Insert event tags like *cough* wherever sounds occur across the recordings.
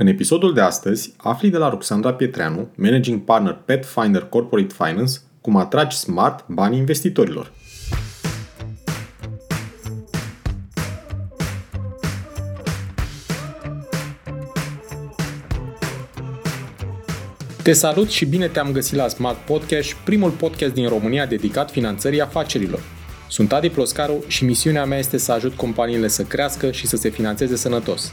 În episodul de astăzi, afli de la Ruxandra Pietreanu, Managing Partner Petfinder Corporate Finance, cum atragi smart banii investitorilor. Te salut și bine te-am găsit la Smart Podcast, primul podcast din România dedicat finanțării afacerilor. Sunt Adi Ploscaru și misiunea mea este să ajut companiile să crească și să se finanțeze sănătos.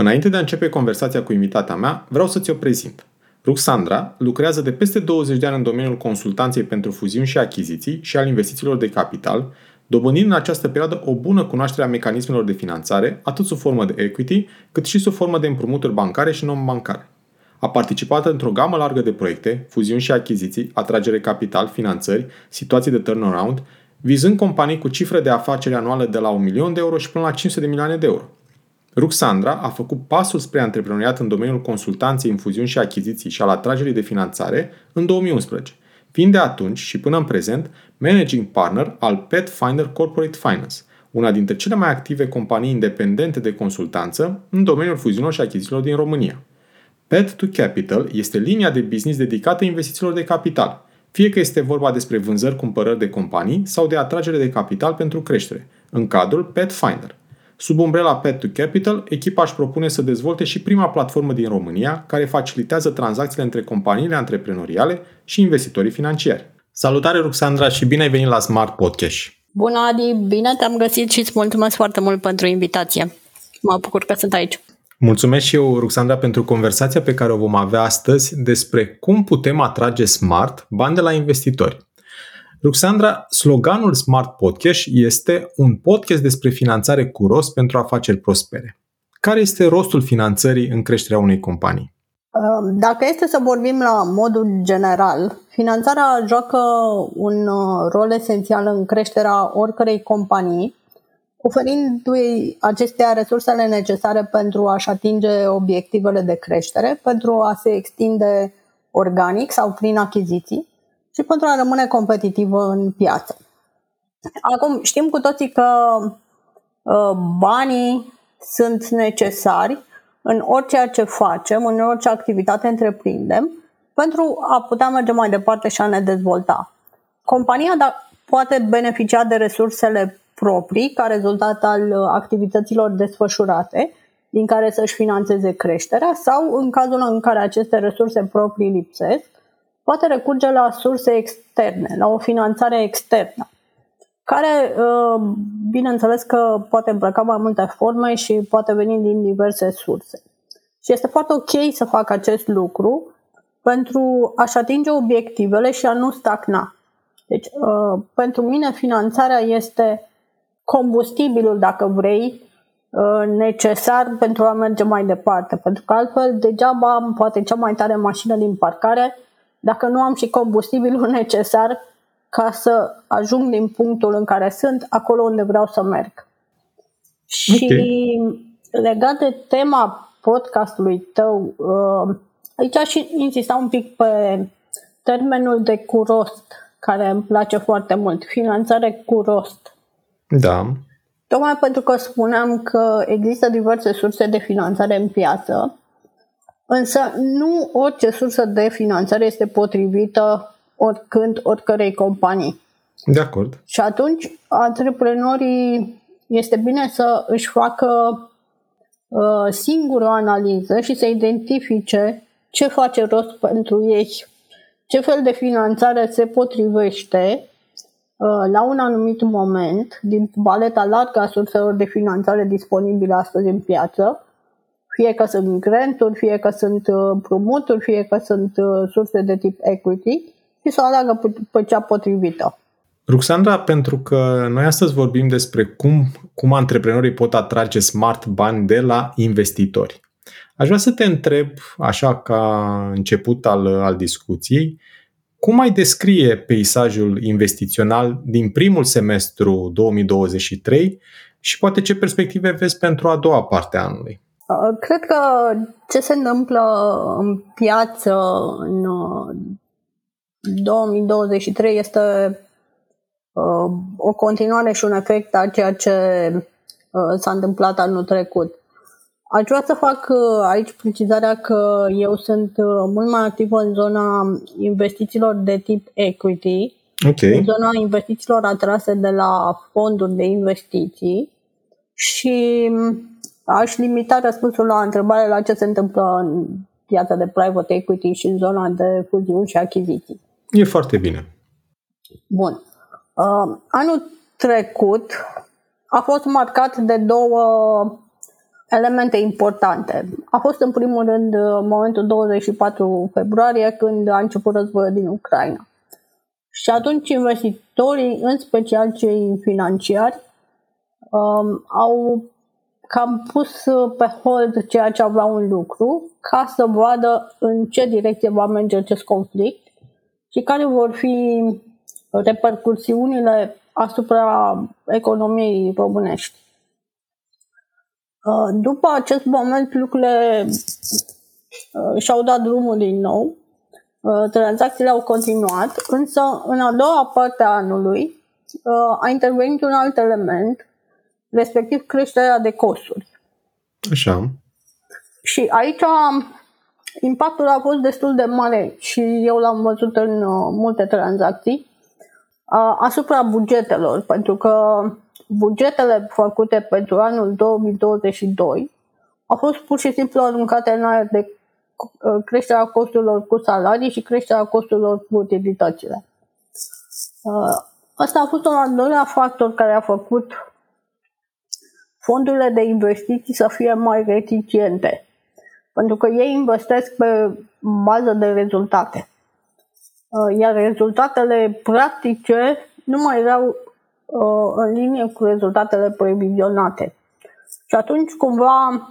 Înainte de a începe conversația cu invitata mea, vreau să ți-o prezint. Ruxandra lucrează de peste 20 de ani în domeniul consultanței pentru fuziuni și achiziții și al investițiilor de capital, dobândind în această perioadă o bună cunoaștere a mecanismelor de finanțare, atât sub formă de equity, cât și sub formă de împrumuturi bancare și non-bancare. A participat într-o gamă largă de proiecte, fuziuni și achiziții, atragere capital, finanțări, situații de turnaround, vizând companii cu cifre de afaceri anuale de la 1 milion de euro și până la 500 de milioane de euro. Ruxandra a făcut pasul spre antreprenoriat în domeniul consultanței în fuziuni și achiziții și al atragerii de finanțare în 2011 – fiind de atunci și până în prezent managing partner al Petfinder Corporate Finance, una dintre cele mai active companii independente de consultanță în domeniul fuziunilor și achizițiilor din România. Pet to Capital este linia de business dedicată investițiilor de capital, fie că este vorba despre vânzări-cumpărări de companii sau de atragere de capital pentru creștere, în cadrul Petfinder – Sub umbrela Pet to Capital, echipa își propune să dezvolte și prima platformă din România care facilitează tranzacțiile între companiile antreprenoriale și investitorii financiari. Salutare, Ruxandra, și bine ai venit la Smart Podcast! Bună, Adi! Bine te-am găsit și îți mulțumesc foarte mult pentru invitație. Mă bucur că sunt aici. Mulțumesc și eu, Ruxandra, pentru conversația pe care o vom avea astăzi despre cum putem atrage smart bani de la investitori. Ruxandra, sloganul Smart Podcast este un podcast despre finanțare cu rost pentru afaceri prospere. Care este rostul finanțării în creșterea unei companii? Um, dacă este să vorbim la modul general, finanțarea joacă un uh, rol esențial în creșterea oricărei companii, oferindu-i acestea resursele necesare pentru a-și atinge obiectivele de creștere, pentru a se extinde organic sau prin achiziții și pentru a rămâne competitivă în piață. Acum, știm cu toții că uh, banii sunt necesari în orice ce facem, în orice activitate întreprindem, pentru a putea merge mai departe și a ne dezvolta. Compania da, poate beneficia de resursele proprii ca rezultat al activităților desfășurate, din care să-și financeze creșterea sau, în cazul în care aceste resurse proprii lipsesc, poate recurge la surse externe, la o finanțare externă, care, uh, bineînțeles că poate îmbrăca mai multe forme și poate veni din diverse surse. Și este foarte ok să facă acest lucru pentru a-și atinge obiectivele și a nu stagna. Deci, uh, pentru mine, finanțarea este combustibilul, dacă vrei, uh, necesar pentru a merge mai departe. Pentru că altfel, degeaba am poate cea mai tare mașină din parcare dacă nu am și combustibilul *laughs* necesar ca să ajung din punctul în care sunt acolo unde vreau să merg. Și legat de tema podcastului tău, uh, aici aș insista un pic pe termenul de cu rost, care îmi place foarte mult, finanțare cu rost. Da. Tocmai pentru că spuneam că există diverse surse de finanțare în piață Însă nu orice sursă de finanțare este potrivită oricând, oricărei companii. De acord. Și atunci, antreprenorii este bine să își facă uh, singură o analiză și să identifice ce face rost pentru ei, ce fel de finanțare se potrivește uh, la un anumit moment din paleta largă a surselor de finanțare disponibile astăzi în piață fie că sunt granturi, fie că sunt uh, promoturi, fie că sunt uh, surse de tip equity și să o aleagă pe cea potrivită. Ruxandra, pentru că noi astăzi vorbim despre cum, cum antreprenorii pot atrage smart bani de la investitori. Aș vrea să te întreb, așa ca început al, al discuției, cum ai descrie peisajul investițional din primul semestru 2023 și poate ce perspective vezi pentru a doua parte a anului? Uh, cred că ce se întâmplă în piață în 2023 uh, este uh, o continuare și un efect a ceea ce s-a întâmplat anul trecut. Aș vrea să fac aici precizarea că eu sunt mult mai activ în zona investițiilor de tip equity, okay. în zona investițiilor atrase de la fonduri de investiții și aș limita răspunsul la întrebare la ce se întâmplă în piața de private equity și în zona de fuziuni și achiziții. E foarte bine. Bun. Uh, anul trecut a fost marcat de două elemente importante. A fost în primul rând momentul 24 februarie când a început războiul din Ucraina. Și atunci investitorii, în special cei financiari, um, au cam pus pe hold ceea ce avea un lucru ca să vadă în ce direcție va merge acest conflict și care vor fi repercursiunile asupra economiei românești. Uh, după acest moment, lucrurile uh, și-au dat drumul din nou, uh, tranzacțiile au continuat, însă în a doua parte a anului a intervenit un alt element respectiv creșterea de costuri. Așa. Și aici impactul a fost destul de mare și eu l-am văzut în uh, multe tranzacții uh, asupra bugetelor, pentru că bugetele făcute pentru anul 2022 au fost pur și simplu aruncate în aer de uh, creșterea costurilor cu salarii și creșterea costurilor cu utilitățile. Asta a fost un al doilea factor care a făcut fondurile de investiții să fie mai reticente, pentru că ei investesc pe bază de rezultate. Uh, iar rezultatele practice nu mai erau uh, în linie cu rezultatele previzionate. Și atunci, cumva,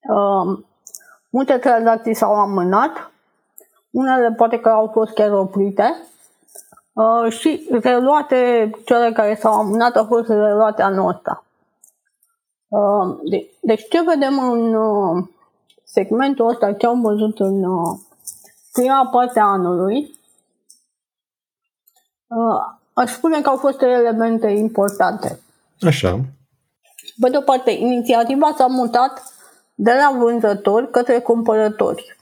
uh, multe tranzacții s-au amânat, unele poate că au fost chiar oprite și reluate, cele care s-au amânat au fost reluate anul ăsta. Uh, deci ce vedem în uh, segmentul ăsta, ce am văzut în uh, prima parte a anului, aș spune că au fost elemente importante. Așa. Pe de o parte, inițiativa s-a mutat de la vânzători către cumpărători.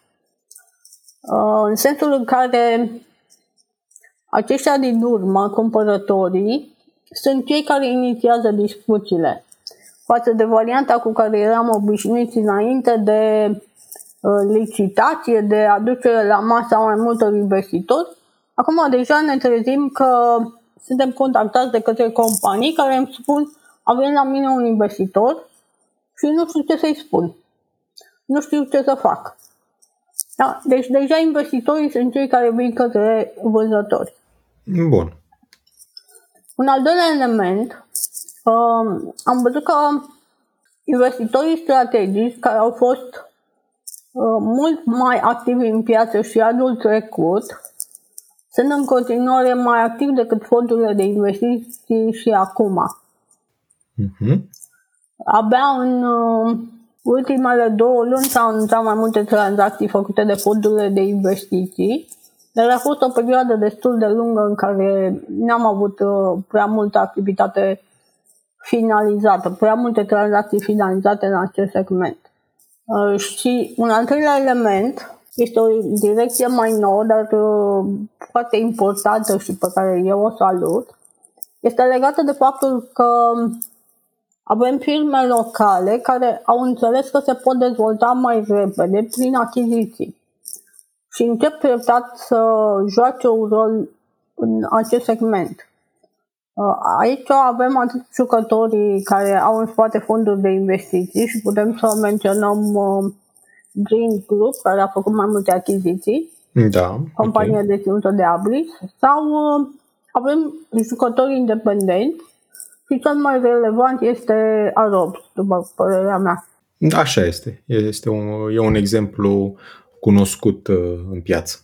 În sensul în care aceștia din urmă, cumpărătorii, sunt cei care inițiază discuțiile față de varianta cu care eram obișnuiți înainte de uh, licitație, de aducere la masa mai multor investitori. Acum deja ne trezim că suntem contactați de către companii care îmi spun avem la mine un investitor și nu știu ce să-i spun. Nu știu ce să fac. Da? Deci deja investitorii sunt cei care vin către vânzători. Bun. Un al doilea element uh, am văzut că investitorii strategici care au fost uh, mult mai activi în piață și anul trecut sunt în continuare mai activi decât fondurile de investiții și acum. Uh-huh. Abia în uh, ultimele două luni s-au anunțat mai multe tranzacții făcute de fondurile de investiții, dar a fost o perioadă destul de lungă în care n-am avut uh, prea multă activitate finalizată, prea multe tranzacții finalizate în acest segment. Uh, și un al treilea element este o direcție mai nouă, dar uh, foarte importantă și pe care eu o salut, este legată de faptul că avem firme locale care au înțeles că se pot dezvolta mai repede prin achiziții și încep treptat să joace un rol în acest segment. Uh, aici avem atât jucătorii care au în spate fonduri de investiții și putem să menționăm uh, Green Group, care a făcut mai multe achiziții, da, compania okay. deținută de Abris, sau uh, Avem jucători independenți și cel mai relevant este Adobe, după părerea mea. Așa este. Este un, e un exemplu cunoscut uh, în piață.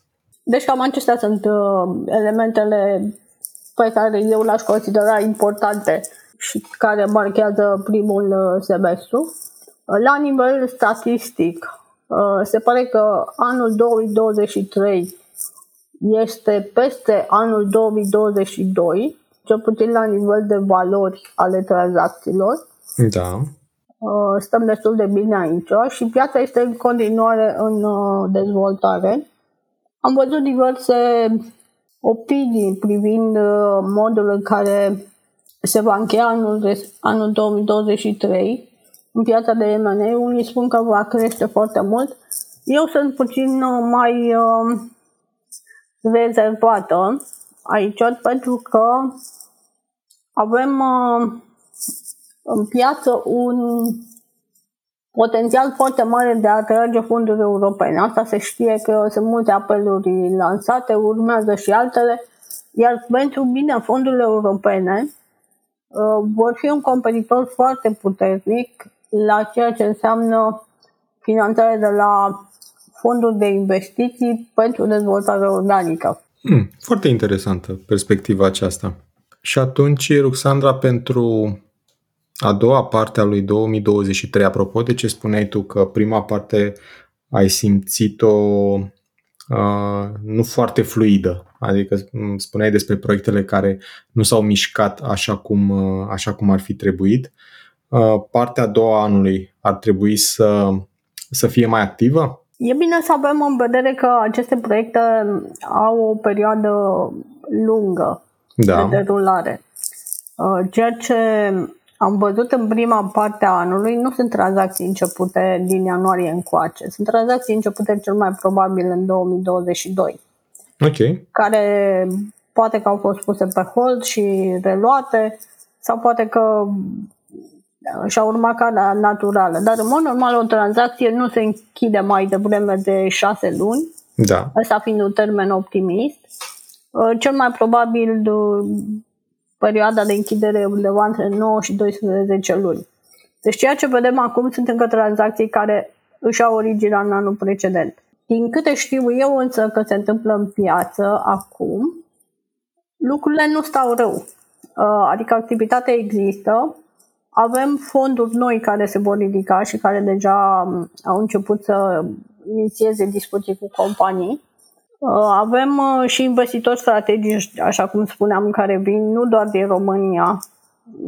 Deci cam acestea sunt uh, elementele pe care eu le-aș considera importante și care marchează primul uh, semestru. La nivel statistic, se pare că anul 2023 este peste anul 2022, cel puțin la nivel de valori ale tranzacțiilor. Da. Stăm destul de bine aici și piața este în continuare în dezvoltare. Am văzut diverse opinii privind uh, modul în care se va încheia anul, anul 2023 în piața de M&A. Unii spun că va crește foarte mult. Eu sunt puțin uh, mai uh, rezervată aici pentru că avem uh, în piață un potențial foarte mare de a atrage fonduri europene. Asta se știe că sunt multe apeluri lansate, urmează și altele, iar pentru mine fondurile europene uh, vor fi un competitor foarte puternic la ceea ce înseamnă finanțare de la fonduri de investiții pentru dezvoltare organică. Hmm, foarte interesantă perspectiva aceasta. Și atunci, Ruxandra, pentru a doua parte a lui 2023, apropo de ce spuneai tu că prima parte ai simțit-o uh, nu foarte fluidă, adică spuneai despre proiectele care nu s-au mișcat așa cum, uh, așa cum ar fi trebuit. Uh, partea a doua anului ar trebui să, să fie mai activă? E bine să avem în vedere că aceste proiecte au o perioadă lungă da. de derulare. Uh, ceea ce am văzut în prima parte a anului, nu sunt tranzacții începute din ianuarie încoace. Sunt tranzacții începute cel mai probabil în 2022. Ok. Care poate că au fost puse pe hold și reluate sau poate că și-a urmat ca naturală. Dar în mod normal o tranzacție nu se închide mai devreme de șase luni. Da. Asta fiind un termen optimist. Cel mai probabil perioada de închidere undeva între 9 și 12 luni. Deci ceea ce vedem acum sunt încă tranzacții care își au originea în anul precedent. Din câte știu eu însă că se întâmplă în piață acum, lucrurile nu stau rău. Uh, adică activitatea există, avem fonduri noi care se vor ridica și care deja um, au început să inițieze discuții cu companii Uh, avem uh, și investitori strategici, așa cum spuneam, care vin nu doar din România.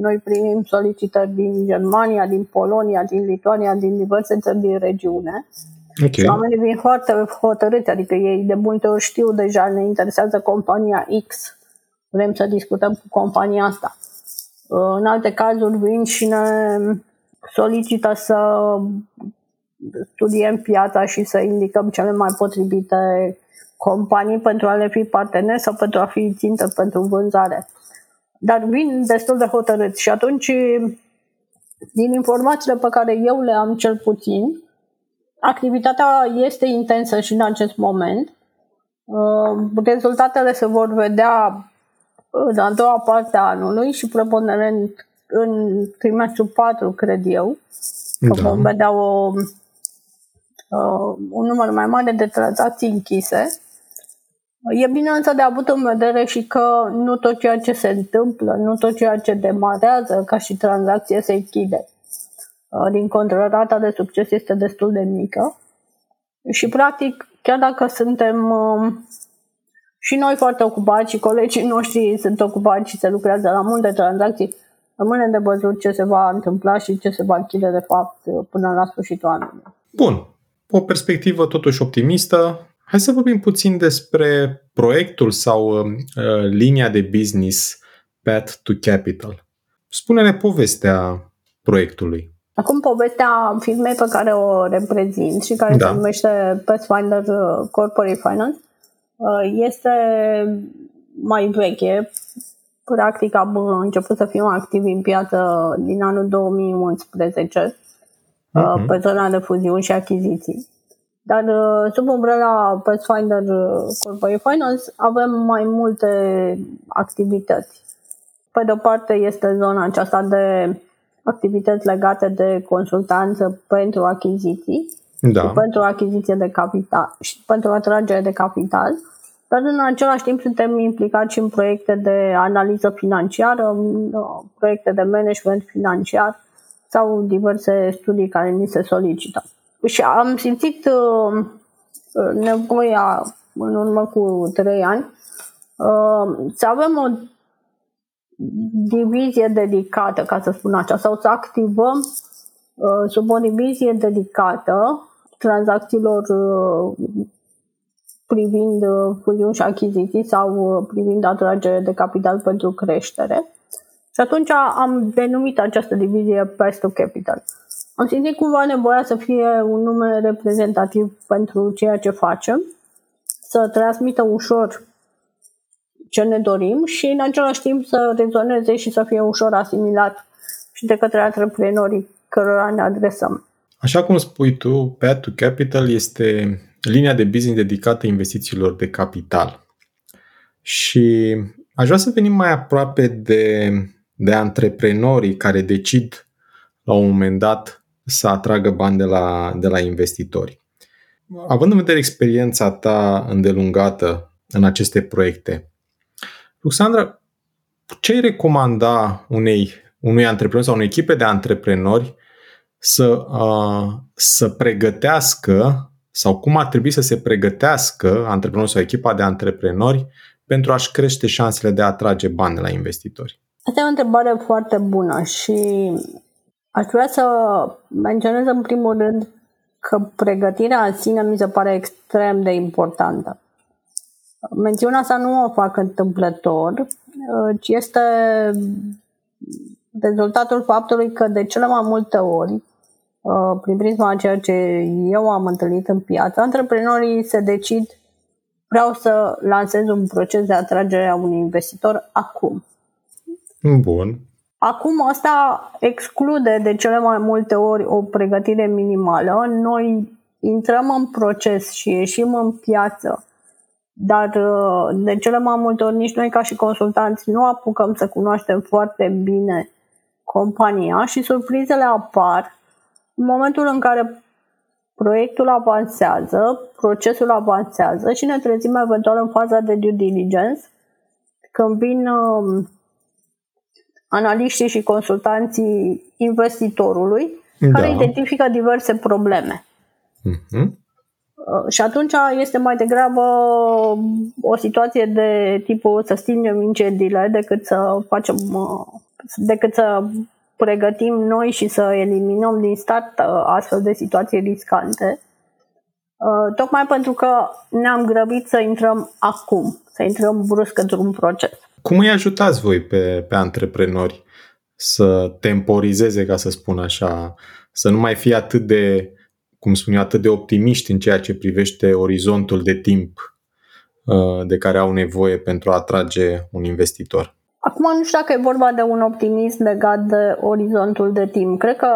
Noi primim solicitări din Germania, din Polonia, din Lituania, din diverse țări din regiune. Okay. Și oamenii vin foarte hotărâți, adică ei de multe ori știu deja, ne interesează compania X, vrem să discutăm cu compania asta. Uh, în alte cazuri vin și ne solicită să studiem piața și să indicăm cele mai potrivite companii pentru a le fi parteneri sau pentru a fi țintă pentru vânzare. Dar vin destul de hotărâți și atunci, din informațiile pe care eu le am cel puțin, activitatea este intensă și în acest moment. Uh, rezultatele se vor vedea în a doua parte a anului și preponderent în trimestrul 4, cred eu, că da. vom vedea o, uh, un număr mai mare de tranzacții închise E bine însă de avut în vedere și că nu tot ceea ce se întâmplă, nu tot ceea ce demarează ca și tranzacție se închide. Uh, din contră, rata de succes este destul de mică și practic, chiar dacă suntem um, și noi foarte ocupați și colegii noștri sunt ocupați și se lucrează la multe tranzacții, rămâne de văzut ce se va întâmpla și ce se va închide de fapt până la sfârșitul anului. Bun. O perspectivă totuși optimistă, Hai să vorbim puțin despre proiectul sau uh, linia de business Path to Capital. Spune-ne povestea proiectului. Acum povestea firmei pe care o reprezint și care da. se numește Pathfinder uh, Corporate Finance uh, este mai veche. Practic am început să fim activi în piață din anul 2011 uh-huh. Mhm. pe zona de fuziuni și achiziții. Dar uh, sub umbrela Pathfinder uh, Corporate Finance avem mai multe activități. Pe de o parte este zona aceasta de activități legate de consultanță pentru achiziții, da. și pentru achiziție de capital și pentru atragere de capital, dar în același timp suntem implicați și în proiecte de analiză financiară, proiecte de management financiar sau diverse studii care ni se solicită. Și am simțit uh, nevoia în urmă cu trei ani uh, să avem o divizie dedicată, ca să spun așa, sau să activăm uh, sub o divizie dedicată tranzacțiilor privind fuziuni și achiziții sau privind atragere de capital pentru creștere. Și atunci am denumit această divizie Path Capital. Am simțit cumva nevoia să fie un nume reprezentativ pentru ceea ce facem, să transmită ușor ce ne dorim și în același timp să rezoneze și să fie ușor asimilat și de către antreprenorii cărora ne adresăm. Așa cum spui tu, Path to Capital este linia de business dedicată investițiilor de capital. Și aș vrea să venim mai aproape de, de antreprenorii care decid la un moment dat să atragă bani de la, de la investitori. Având în vedere experiența ta îndelungată în aceste proiecte, Luxandra, ce ai recomanda unei, unui antreprenor sau unei echipe de antreprenori să, uh, să pregătească sau cum ar trebui să se pregătească antreprenorul sau echipa de antreprenori pentru a-și crește șansele de a atrage bani de la investitori? Asta e o întrebare foarte bună și aș vrea să menționez în primul rând că pregătirea în sine mi se pare extrem de importantă. Mențiunea asta nu o fac întâmplător, ci este rezultatul faptului că de cele mai multe ori Uh, prin prisma a ceea ce eu am întâlnit în piață, antreprenorii se decid vreau să lansez un proces de atragere a unui investitor acum. Bun. Acum asta exclude de cele mai multe ori o pregătire minimală. Noi intrăm în proces și ieșim în piață, dar uh, de cele mai multe ori nici noi ca și consultanți nu apucăm să cunoaștem foarte bine compania și surprizele apar în momentul în care proiectul avansează, procesul avansează și ne trezim eventual în faza de due diligence, când vin uh, analiștii și consultanții investitorului da. care identifică diverse probleme. Uh-huh. Și atunci este mai degrabă o situație de tipul să stingem incendiile decât să facem uh, decât să pregătim noi și să eliminăm din start uh, astfel de situații riscante, uh, tocmai pentru că ne-am grăbit să intrăm acum, să intrăm brusc într-un proces. Cum îi ajutați voi pe, pe antreprenori să temporizeze, ca să spun așa, să nu mai fie atât de, cum spun eu, atât de optimiști în ceea ce privește orizontul de timp uh, de care au nevoie pentru a atrage un investitor? Acum nu știu dacă e vorba de un optimism legat de orizontul de timp. Cred că,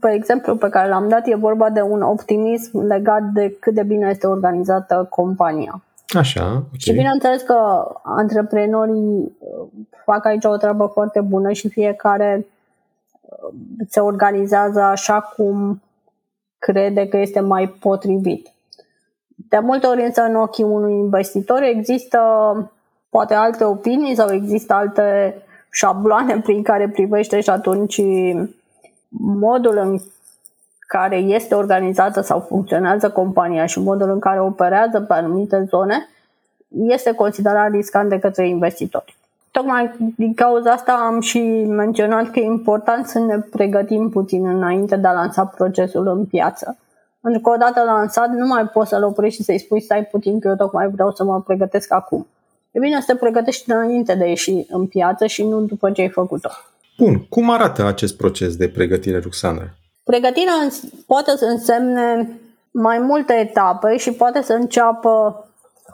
pe exemplu pe care l-am dat, e vorba de un optimism legat de cât de bine este organizată compania. Așa, okay. Și bineînțeles că antreprenorii uh, fac aici o treabă foarte bună și fiecare uh, se organizează așa cum crede că este mai potrivit. De multe ori însă în ochii unui investitor există poate alte opinii sau există alte șabloane prin care privește și atunci modul în care este organizată sau funcționează compania și modul în care operează pe anumite zone este considerat riscant de către investitori. Tocmai din cauza asta am și menționat că e important să ne pregătim puțin înainte de a lansa procesul în piață. Pentru că odată lansat nu mai poți să-l oprești și să-i spui stai puțin că eu tocmai vreau să mă pregătesc acum. E bine să te pregătești înainte de a ieși în piață și nu după ce ai făcut-o. Bun. Cum arată acest proces de pregătire, Ruxandra? Pregătirea poate să însemne mai multe etape și poate să înceapă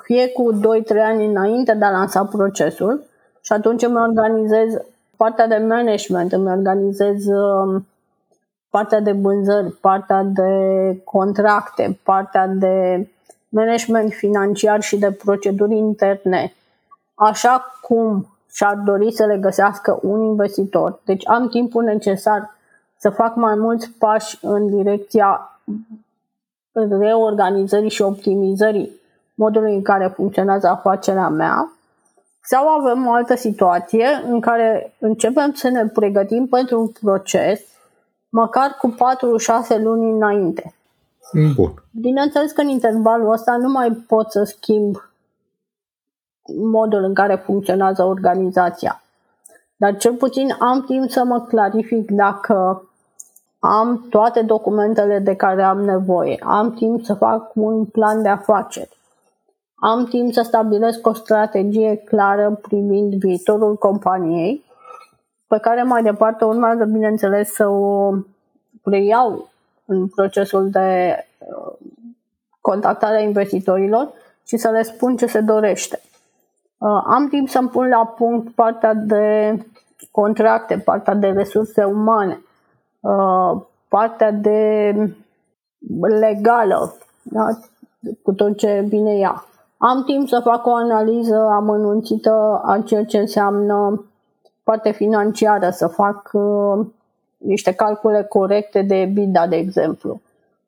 fie cu 2-3 ani înainte de a lansa procesul și atunci îmi organizez partea de management, îmi organizez um, partea de vânzări, partea de contracte, partea de management financiar și de proceduri interne, așa cum și-ar dori să le găsească un investitor. Deci am timpul necesar să fac mai mulți pași în direcția reorganizării și optimizării modului în care funcționează afacerea mea sau avem o altă situație în care începem să ne pregătim pentru un proces măcar cu 4-6 luni înainte. Bun. Bineînțeles că în intervalul ăsta nu mai pot să schimb modul în care funcționează organizația. Dar cel puțin am timp să mă clarific dacă am toate documentele de care am nevoie, am timp să fac un plan de afaceri, am timp să stabilesc o strategie clară privind viitorul companiei, pe care mai departe urmează, bineînțeles, să o preiau în procesul de uh, contactare a investitorilor și să le spun ce se dorește. Uh, am timp să-mi pun la punct partea de contracte, partea de resurse umane, uh, partea de legală, da? cu tot ce vine ea. Am timp să fac o analiză amănunțită a ceea ce înseamnă parte financiară, să fac uh, niște calcule corecte de EBITDA, de exemplu,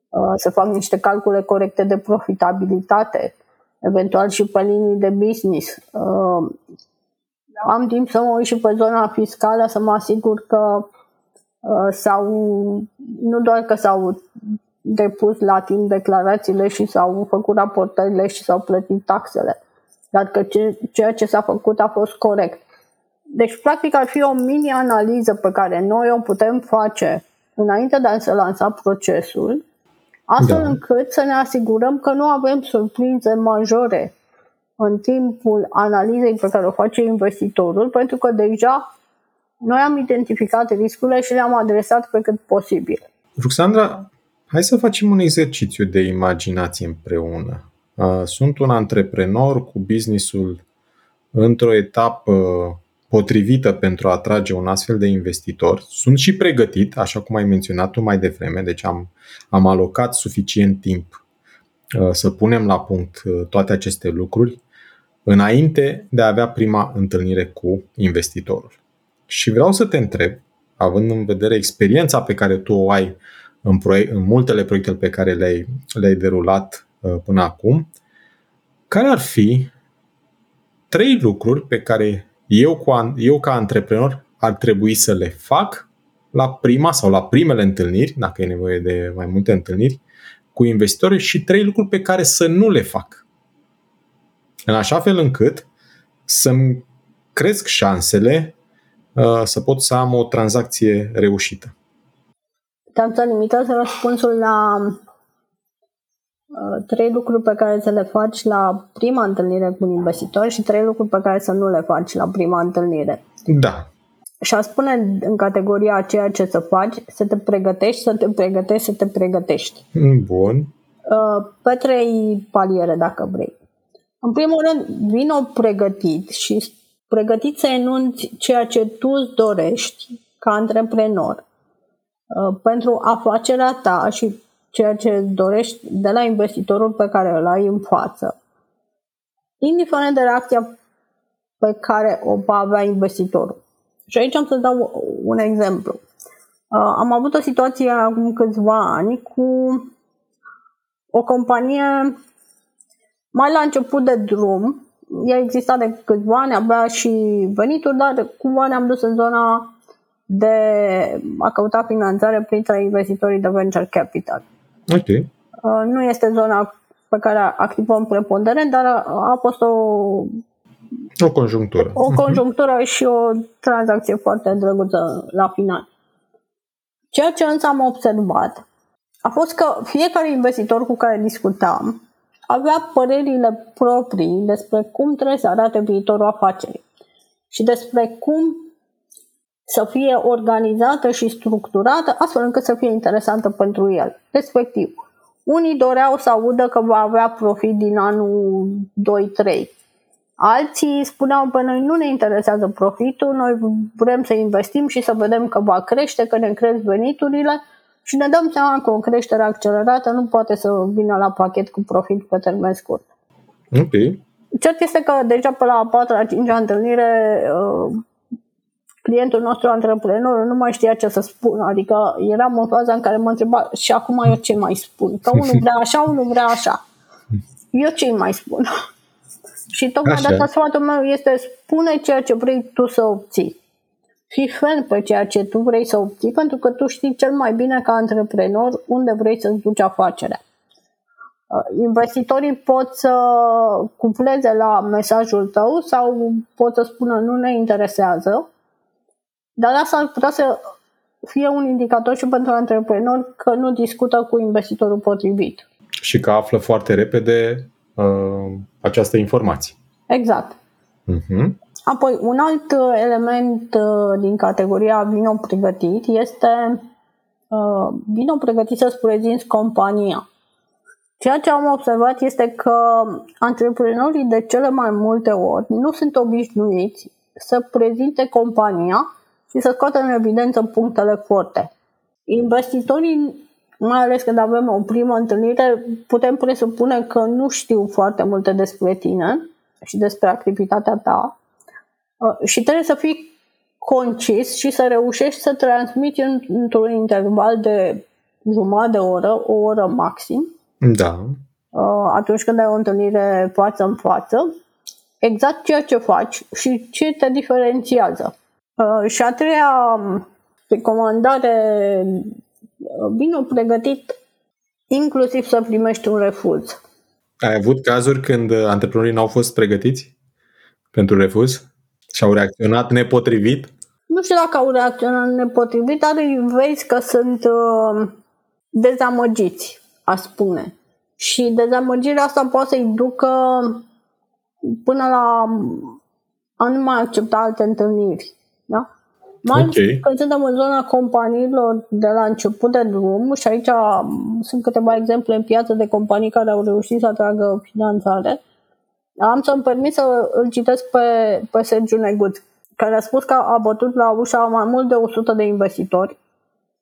uh, să fac niște calcule corecte de profitabilitate, eventual și pe linii de business. Uh, am timp să mă uit și pe zona fiscală să mă asigur că uh, sau nu doar că s-au depus la timp declarațiile și s-au făcut raportările și s-au plătit taxele, dar că ceea ce s-a făcut a fost corect. Deci, practic, ar fi o mini-analiză pe care noi o putem face înainte de a se lansa procesul, astfel da. încât să ne asigurăm că nu avem surprize majore în timpul analizei pe care o face investitorul, pentru că deja noi am identificat riscurile și le-am adresat pe cât posibil. Ruxandra, hai să facem un exercițiu de imaginație împreună. Sunt un antreprenor cu businessul într-o etapă potrivită pentru a atrage un astfel de investitor. Sunt și pregătit, așa cum ai menționat tu mai devreme, deci am, am alocat suficient timp uh, să punem la punct uh, toate aceste lucruri înainte de a avea prima întâlnire cu investitorul. Și vreau să te întreb, având în vedere experiența pe care tu o ai în, proiect, în multele proiecte pe care le-ai, le-ai derulat uh, până acum, care ar fi trei lucruri pe care eu, cu, eu ca antreprenor ar trebui să le fac la prima sau la primele întâlniri, dacă e nevoie de mai multe întâlniri, cu investitori și trei lucruri pe care să nu le fac. În așa fel încât să-mi cresc șansele uh, să pot să am o tranzacție reușită. Te-am să limitat răspunsul la Uh, trei lucruri pe care să le faci la prima întâlnire cu un investitor și trei lucruri pe care să nu le faci la prima întâlnire. Da. Și a spune în categoria ceea ce să faci, să te pregătești, să te pregătești, să te pregătești. Bun. Uh, pe trei paliere, dacă vrei. În primul rând, o pregătit și pregătit să enunți ceea ce tu îți dorești ca antreprenor uh, pentru afacerea ta și ceea ce dorești de la investitorul pe care îl ai în față. Indiferent de reacția pe care o va avea investitorul. Și aici am să dau un exemplu. Uh, am avut o situație acum câțiva ani cu o companie mai la început de drum. Ea exista de câțiva ani, avea și venituri, dar cumva ne-am dus în zona de a căuta finanțare printre investitorii de venture capital. Ok. Uh, nu este zona pe care activăm preponderent, dar a fost o o conjunctură. O conjunctură și o tranzacție foarte drăguță la final. Ceea ce însă am observat a fost că fiecare investitor cu care discutam avea părerile proprii despre cum trebuie să arate viitorul afacerii și despre cum să fie organizată și structurată astfel încât să fie interesantă pentru el. Respectiv, unii doreau să audă că va avea profit din anul 2-3. Alții spuneau că noi nu ne interesează profitul, noi vrem să investim și să vedem că va crește, că ne cresc veniturile Și ne dăm seama că o creștere accelerată nu poate să vină la pachet cu profit pe termen scurt. Ok. Cert este că deja pe la a patra, a cincea întâlnire uh, clientul nostru antreprenor nu mai știa ce să spun. Adică eram în faza în care mă întreba și acum eu ce mai spun? Că unul vrea așa, unul vrea așa. Eu ce mai spun? *laughs* și tocmai așa. de asta sfatul meu este spune ceea ce vrei tu să obții. Fii ferm pe ceea ce tu vrei să obții, pentru că tu știi cel mai bine ca antreprenor unde vrei să-ți duci afacerea. Uh, investitorii pot să cupleze la mesajul tău sau pot să spună nu ne interesează, dar asta ar putea să fie un indicator și pentru antreprenor că nu discută cu investitorul potrivit. Și că află foarte repede uh, această informație. Exact. Uh-huh. Apoi, un alt uh, element uh, din categoria vino pregătit este uh, vino pregătit să-ți prezinți compania. Ceea ce am observat este că antreprenorii de cele mai multe ori nu sunt obișnuiți să prezinte compania și să scoată în evidență punctele forte. Investitorii, mai ales când avem o primă întâlnire, putem presupune că nu știu foarte multe despre tine și despre activitatea ta uh, și trebuie să fii concis și să reușești să transmiți într-un interval de jumătate de oră, o oră maxim, da. Uh, atunci când ai o întâlnire față în față, exact ceea ce faci și ce te diferențiază. Uh, și a treia um, recomandare, uh, bine pregătit, inclusiv să primești un refuz. Ai avut cazuri când antreprenorii n-au fost pregătiți pentru refuz și au reacționat nepotrivit? Nu știu dacă au reacționat nepotrivit, dar vezi că sunt uh, dezamăgiți, a spune. Și dezamăgirea asta poate să-i ducă până la a nu mai accepta alte întâlniri. Da? Mai okay. când suntem în zona companiilor de la început de drum și aici sunt câteva exemple în piață de companii care au reușit să atragă finanțare, am să-mi permit să îl citesc pe, pe Sergiu Negut, care a spus că a bătut la ușa mai mult de 100 de investitori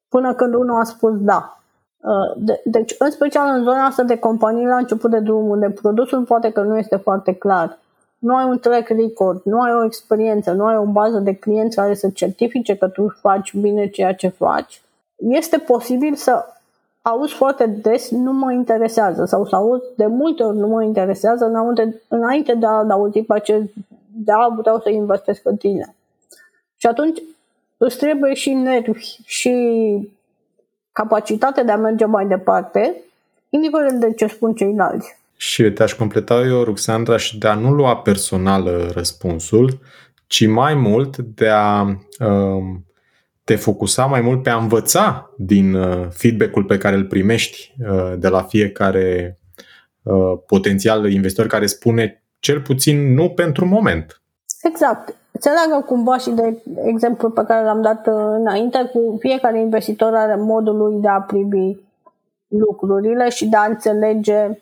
până când unul a spus da. Uh, de, deci, în special în zona asta de companii la început de drum, unde produsul poate că nu este foarte clar, nu ai un track record, nu ai o experiență, nu ai o bază de clienți care să certifice că tu faci bine ceea ce faci, este posibil să auzi foarte des nu mă interesează sau să auzi de multe ori nu mă interesează înainte, înainte de a auzi pe acest da, vreau să investesc în tine. Și atunci îți trebuie și nervi și capacitatea de a merge mai departe, indiferent de ce spun ceilalți. Și te-aș completa eu, Ruxandra, și de a nu lua personal uh, răspunsul, ci mai mult de a uh, te focusa mai mult pe a învăța din uh, feedback-ul pe care îl primești uh, de la fiecare uh, potențial investitor care spune cel puțin nu pentru moment. Exact. Se leagă cumva și de exemplu pe care l-am dat uh, înainte, cu fiecare investitor are modul lui de a privi lucrurile și de a înțelege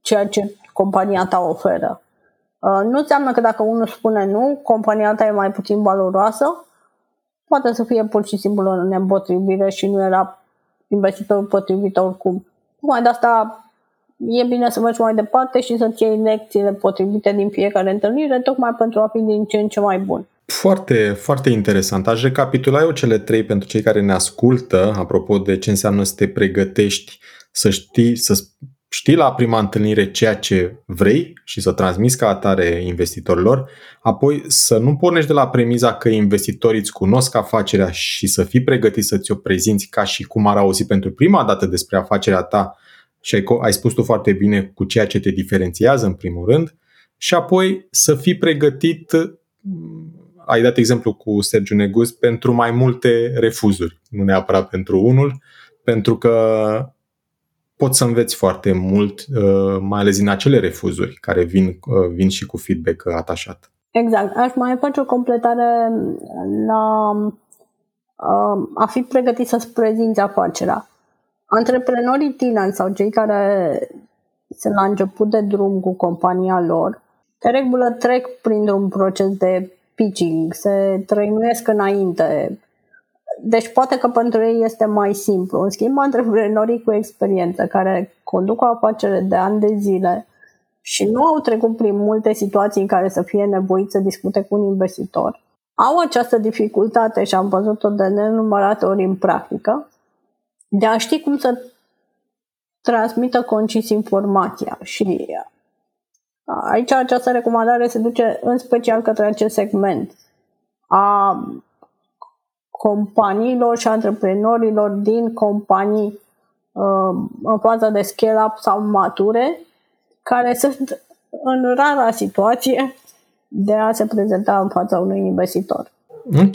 ceea ce compania ta oferă. Uh, nu înseamnă că dacă unul spune nu, compania ta e mai puțin valoroasă, poate să fie pur și simplu o neîmpotrivire și nu era investitorul potrivit oricum. Mai de asta e bine să mergi mai departe și să-ți iei lecțiile potrivite din fiecare întâlnire, tocmai pentru a fi din ce în ce mai bun. Foarte, foarte interesant. Aș recapitula eu cele trei pentru cei care ne ascultă, apropo de ce înseamnă să te pregătești, să știi, să știi la prima întâlnire ceea ce vrei și să transmiți ca atare investitorilor, apoi să nu pornești de la premiza că investitorii îți cunosc afacerea și să fii pregătit să ți-o prezinți ca și cum ar auzi pentru prima dată despre afacerea ta și ai, ai spus tu foarte bine cu ceea ce te diferențiază în primul rând și apoi să fii pregătit ai dat exemplu cu Sergiu Negus pentru mai multe refuzuri, nu neapărat pentru unul, pentru că poți să înveți foarte mult, uh, mai ales din acele refuzuri care vin, uh, vin și cu feedback atașat. Exact. Aș mai face o completare la uh, a fi pregătit să-ți prezinți afacerea. Antreprenorii tineri sau cei care sunt la început de drum cu compania lor, de regulă trec printr-un proces de pitching, se trăinuiesc înainte. Deci poate că pentru ei este mai simplu. În schimb, antreprenorii cu experiență care conduc o afacere de ani de zile și nu au trecut prin multe situații în care să fie nevoiți să discute cu un investitor, au această dificultate și am văzut-o de nenumărate ori în practică, de a ști cum să transmită concis informația. Și aici această recomandare se duce în special către acest segment a companiilor și antreprenorilor din companii uh, în faza de scale-up sau mature, care sunt în rara situație de a se prezenta în fața unui investitor. Ok.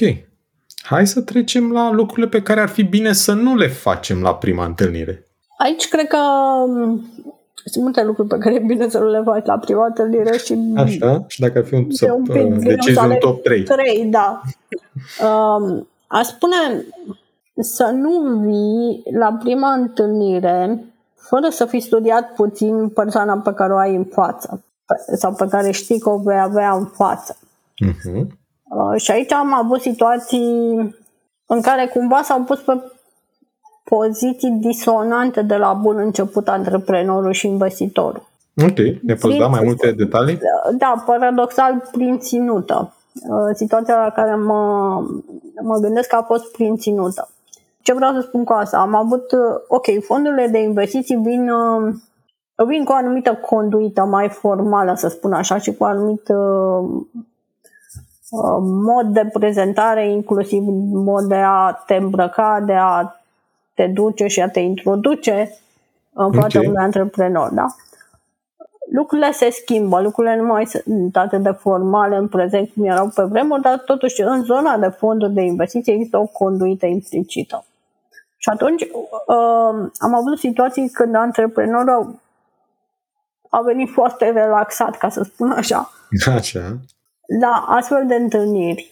Hai să trecem la lucrurile pe care ar fi bine să nu le facem la prima întâlnire. Aici cred că um, sunt multe lucruri pe care e bine să nu le faci la prima întâlnire și... Așa? Și dacă ar fi un, să, un pic decizi un top 3. 3, da. Um, a spune să nu vii la prima întâlnire fără să fi studiat puțin persoana pe care o ai în față sau pe care știi că o vei avea în față. Uh-huh. Uh, și aici am avut situații în care cumva s-au pus pe poziții disonante de la bun început antreprenorul și investitorul. Ok, ne poți da mai multe detalii? Da, paradoxal prin ținută. Uh, situația la care mă, mă gândesc că a fost prin ținută. Ce vreau să spun cu asta? Am avut, uh, ok, fondurile de investiții vin, uh, vin cu o anumită conduită mai formală, să spun așa, și cu un anumit mod de prezentare, inclusiv mod de a te îmbrăca, de a te duce și a te introduce în fața okay. unui antreprenor, da? Lucrurile se schimbă, lucrurile nu mai sunt atât de formale în prezent cum erau pe vremuri, dar totuși în zona de fonduri de investiții există o conduită implicită. Și atunci uh, am avut situații când antreprenorul a venit foarte relaxat, ca să spun așa, așa. la astfel de întâlniri.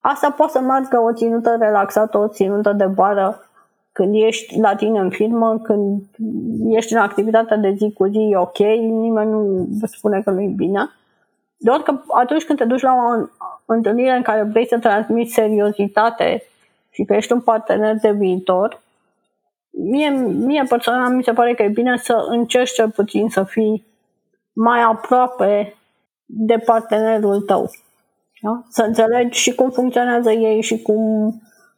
Asta poate să meargă o ținută relaxată, o ținută de vară, când ești la tine în firmă, când ești în activitatea de zi cu zi, e ok, nimeni nu spune că nu e bine. Doar că atunci când te duci la o întâlnire în care vrei să transmiți seriozitate și că ești un partener de viitor, mie, mie personal mi se pare că e bine să încerci cel puțin să fii mai aproape de partenerul tău. Da? Să înțelegi și cum funcționează ei și cum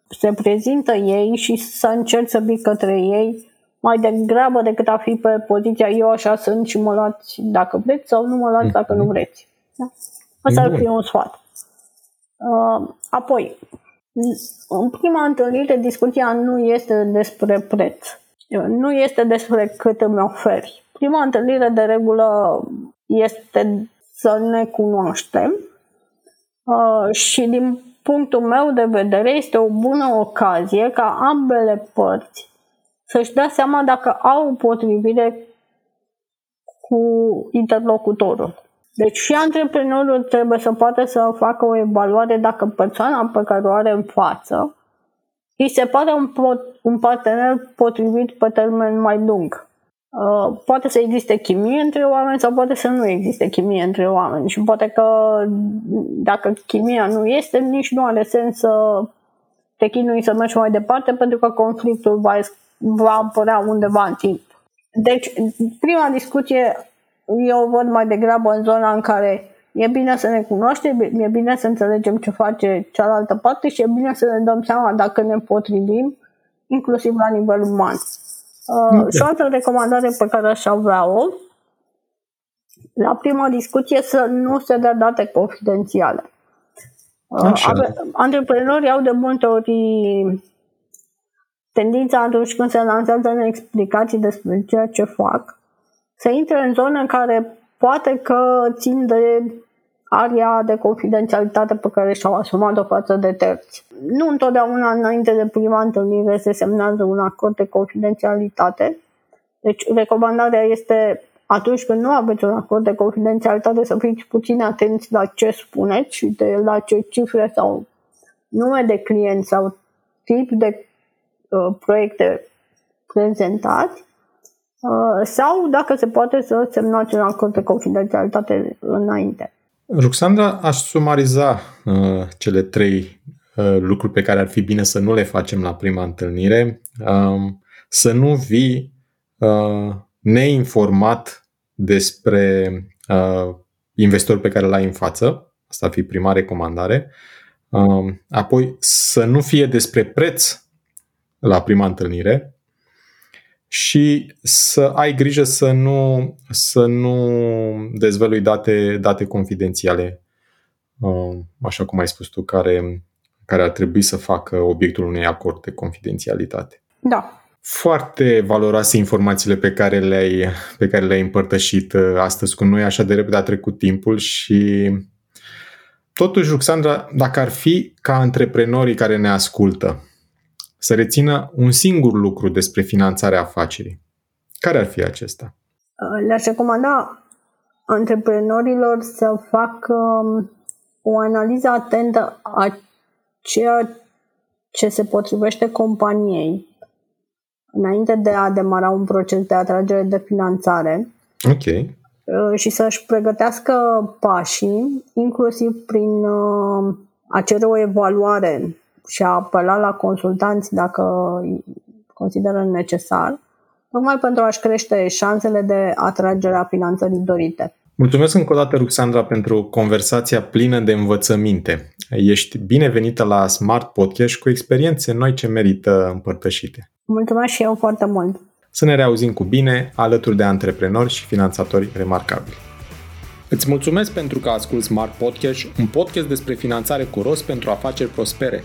se prezintă ei și să încerci să vii către ei mai degrabă decât a fi pe poziția eu așa sunt și mă luați dacă vreți sau nu mă luați dacă nu mhm. vreți. Da? Asta ar fi un sfat. Uh, apoi, în prima întâlnire, discuția nu este despre preț. Nu este despre cât îmi oferi. Prima întâlnire, de regulă, este să ne cunoaștem uh, și din punctul meu de vedere, este o bună ocazie ca ambele părți să-și dea seama dacă au potrivire cu interlocutorul. Deci și antreprenorul trebuie să poată să facă o evaluare dacă persoana pe care o are în față îi se pare un, un partener potrivit pe termen mai lung. Uh, poate să existe chimie între oameni sau poate să nu existe chimie între oameni și poate că dacă chimia nu este, nici nu are sens să te chinui să mergi mai departe pentru că conflictul va, va apărea undeva în timp. Deci, prima discuție eu o văd mai degrabă în zona în care e bine să ne cunoaștem, e bine să înțelegem ce face cealaltă parte și e bine să ne dăm seama dacă ne potrivim, inclusiv la nivel uman. Uh, și o altă recomandare pe care aș avea-o, la prima discuție să nu se dea date confidențiale. Uh, antreprenorii au de multe ori tendința atunci când se lansează în explicații despre ceea ce fac, să intre în zone în care poate că țin de aria de confidențialitate pe care și-au asumat-o față de terți. Nu întotdeauna înainte de prima întâlnire se semnează un acord de confidențialitate. Deci recomandarea este atunci când nu aveți un acord de confidențialitate să fiți puțin atenți la ce spuneți și de la ce cifre sau nume de client sau tip de uh, proiecte prezentați uh, sau dacă se poate să semnați un acord de confidențialitate înainte. Ruxandra, aș sumariza uh, cele trei uh, lucruri pe care ar fi bine să nu le facem la prima întâlnire. Um, să nu vii uh, neinformat despre uh, investitorul pe care l-ai în față. Asta ar fi prima recomandare. Um, apoi, să nu fie despre preț la prima întâlnire și să ai grijă să nu, să nu dezvălui date, date confidențiale, um, așa cum ai spus tu, care, care ar trebui să facă obiectul unui acord de confidențialitate. Da. Foarte valoroase informațiile pe care le-ai, pe care le-ai împărtășit uh, astăzi cu noi, așa de repede a trecut timpul și totuși, Ruxandra, dacă ar fi ca antreprenorii care ne ascultă să rețină un singur lucru despre finanțarea afacerii, care ar fi acesta? Le-aș recomanda antreprenorilor să facă um, o analiză atentă a ceea ce se potrivește companiei înainte de a demara un proces de atragere de finanțare. Ok. Uh, și să-și pregătească pașii, inclusiv prin uh, a cere o evaluare și a apela la consultanți dacă consideră necesar, tocmai pentru a-și crește șansele de atragere a finanțării dorite. Mulțumesc încă o dată, Ruxandra, pentru conversația plină de învățăminte. Ești binevenită la Smart Podcast cu experiențe noi ce merită împărtășite. Mulțumesc și eu foarte mult! Să ne reauzim cu bine alături de antreprenori și finanțatori remarcabili. Îți mulțumesc pentru că asculti Smart Podcast, un podcast despre finanțare cu rost pentru afaceri prospere.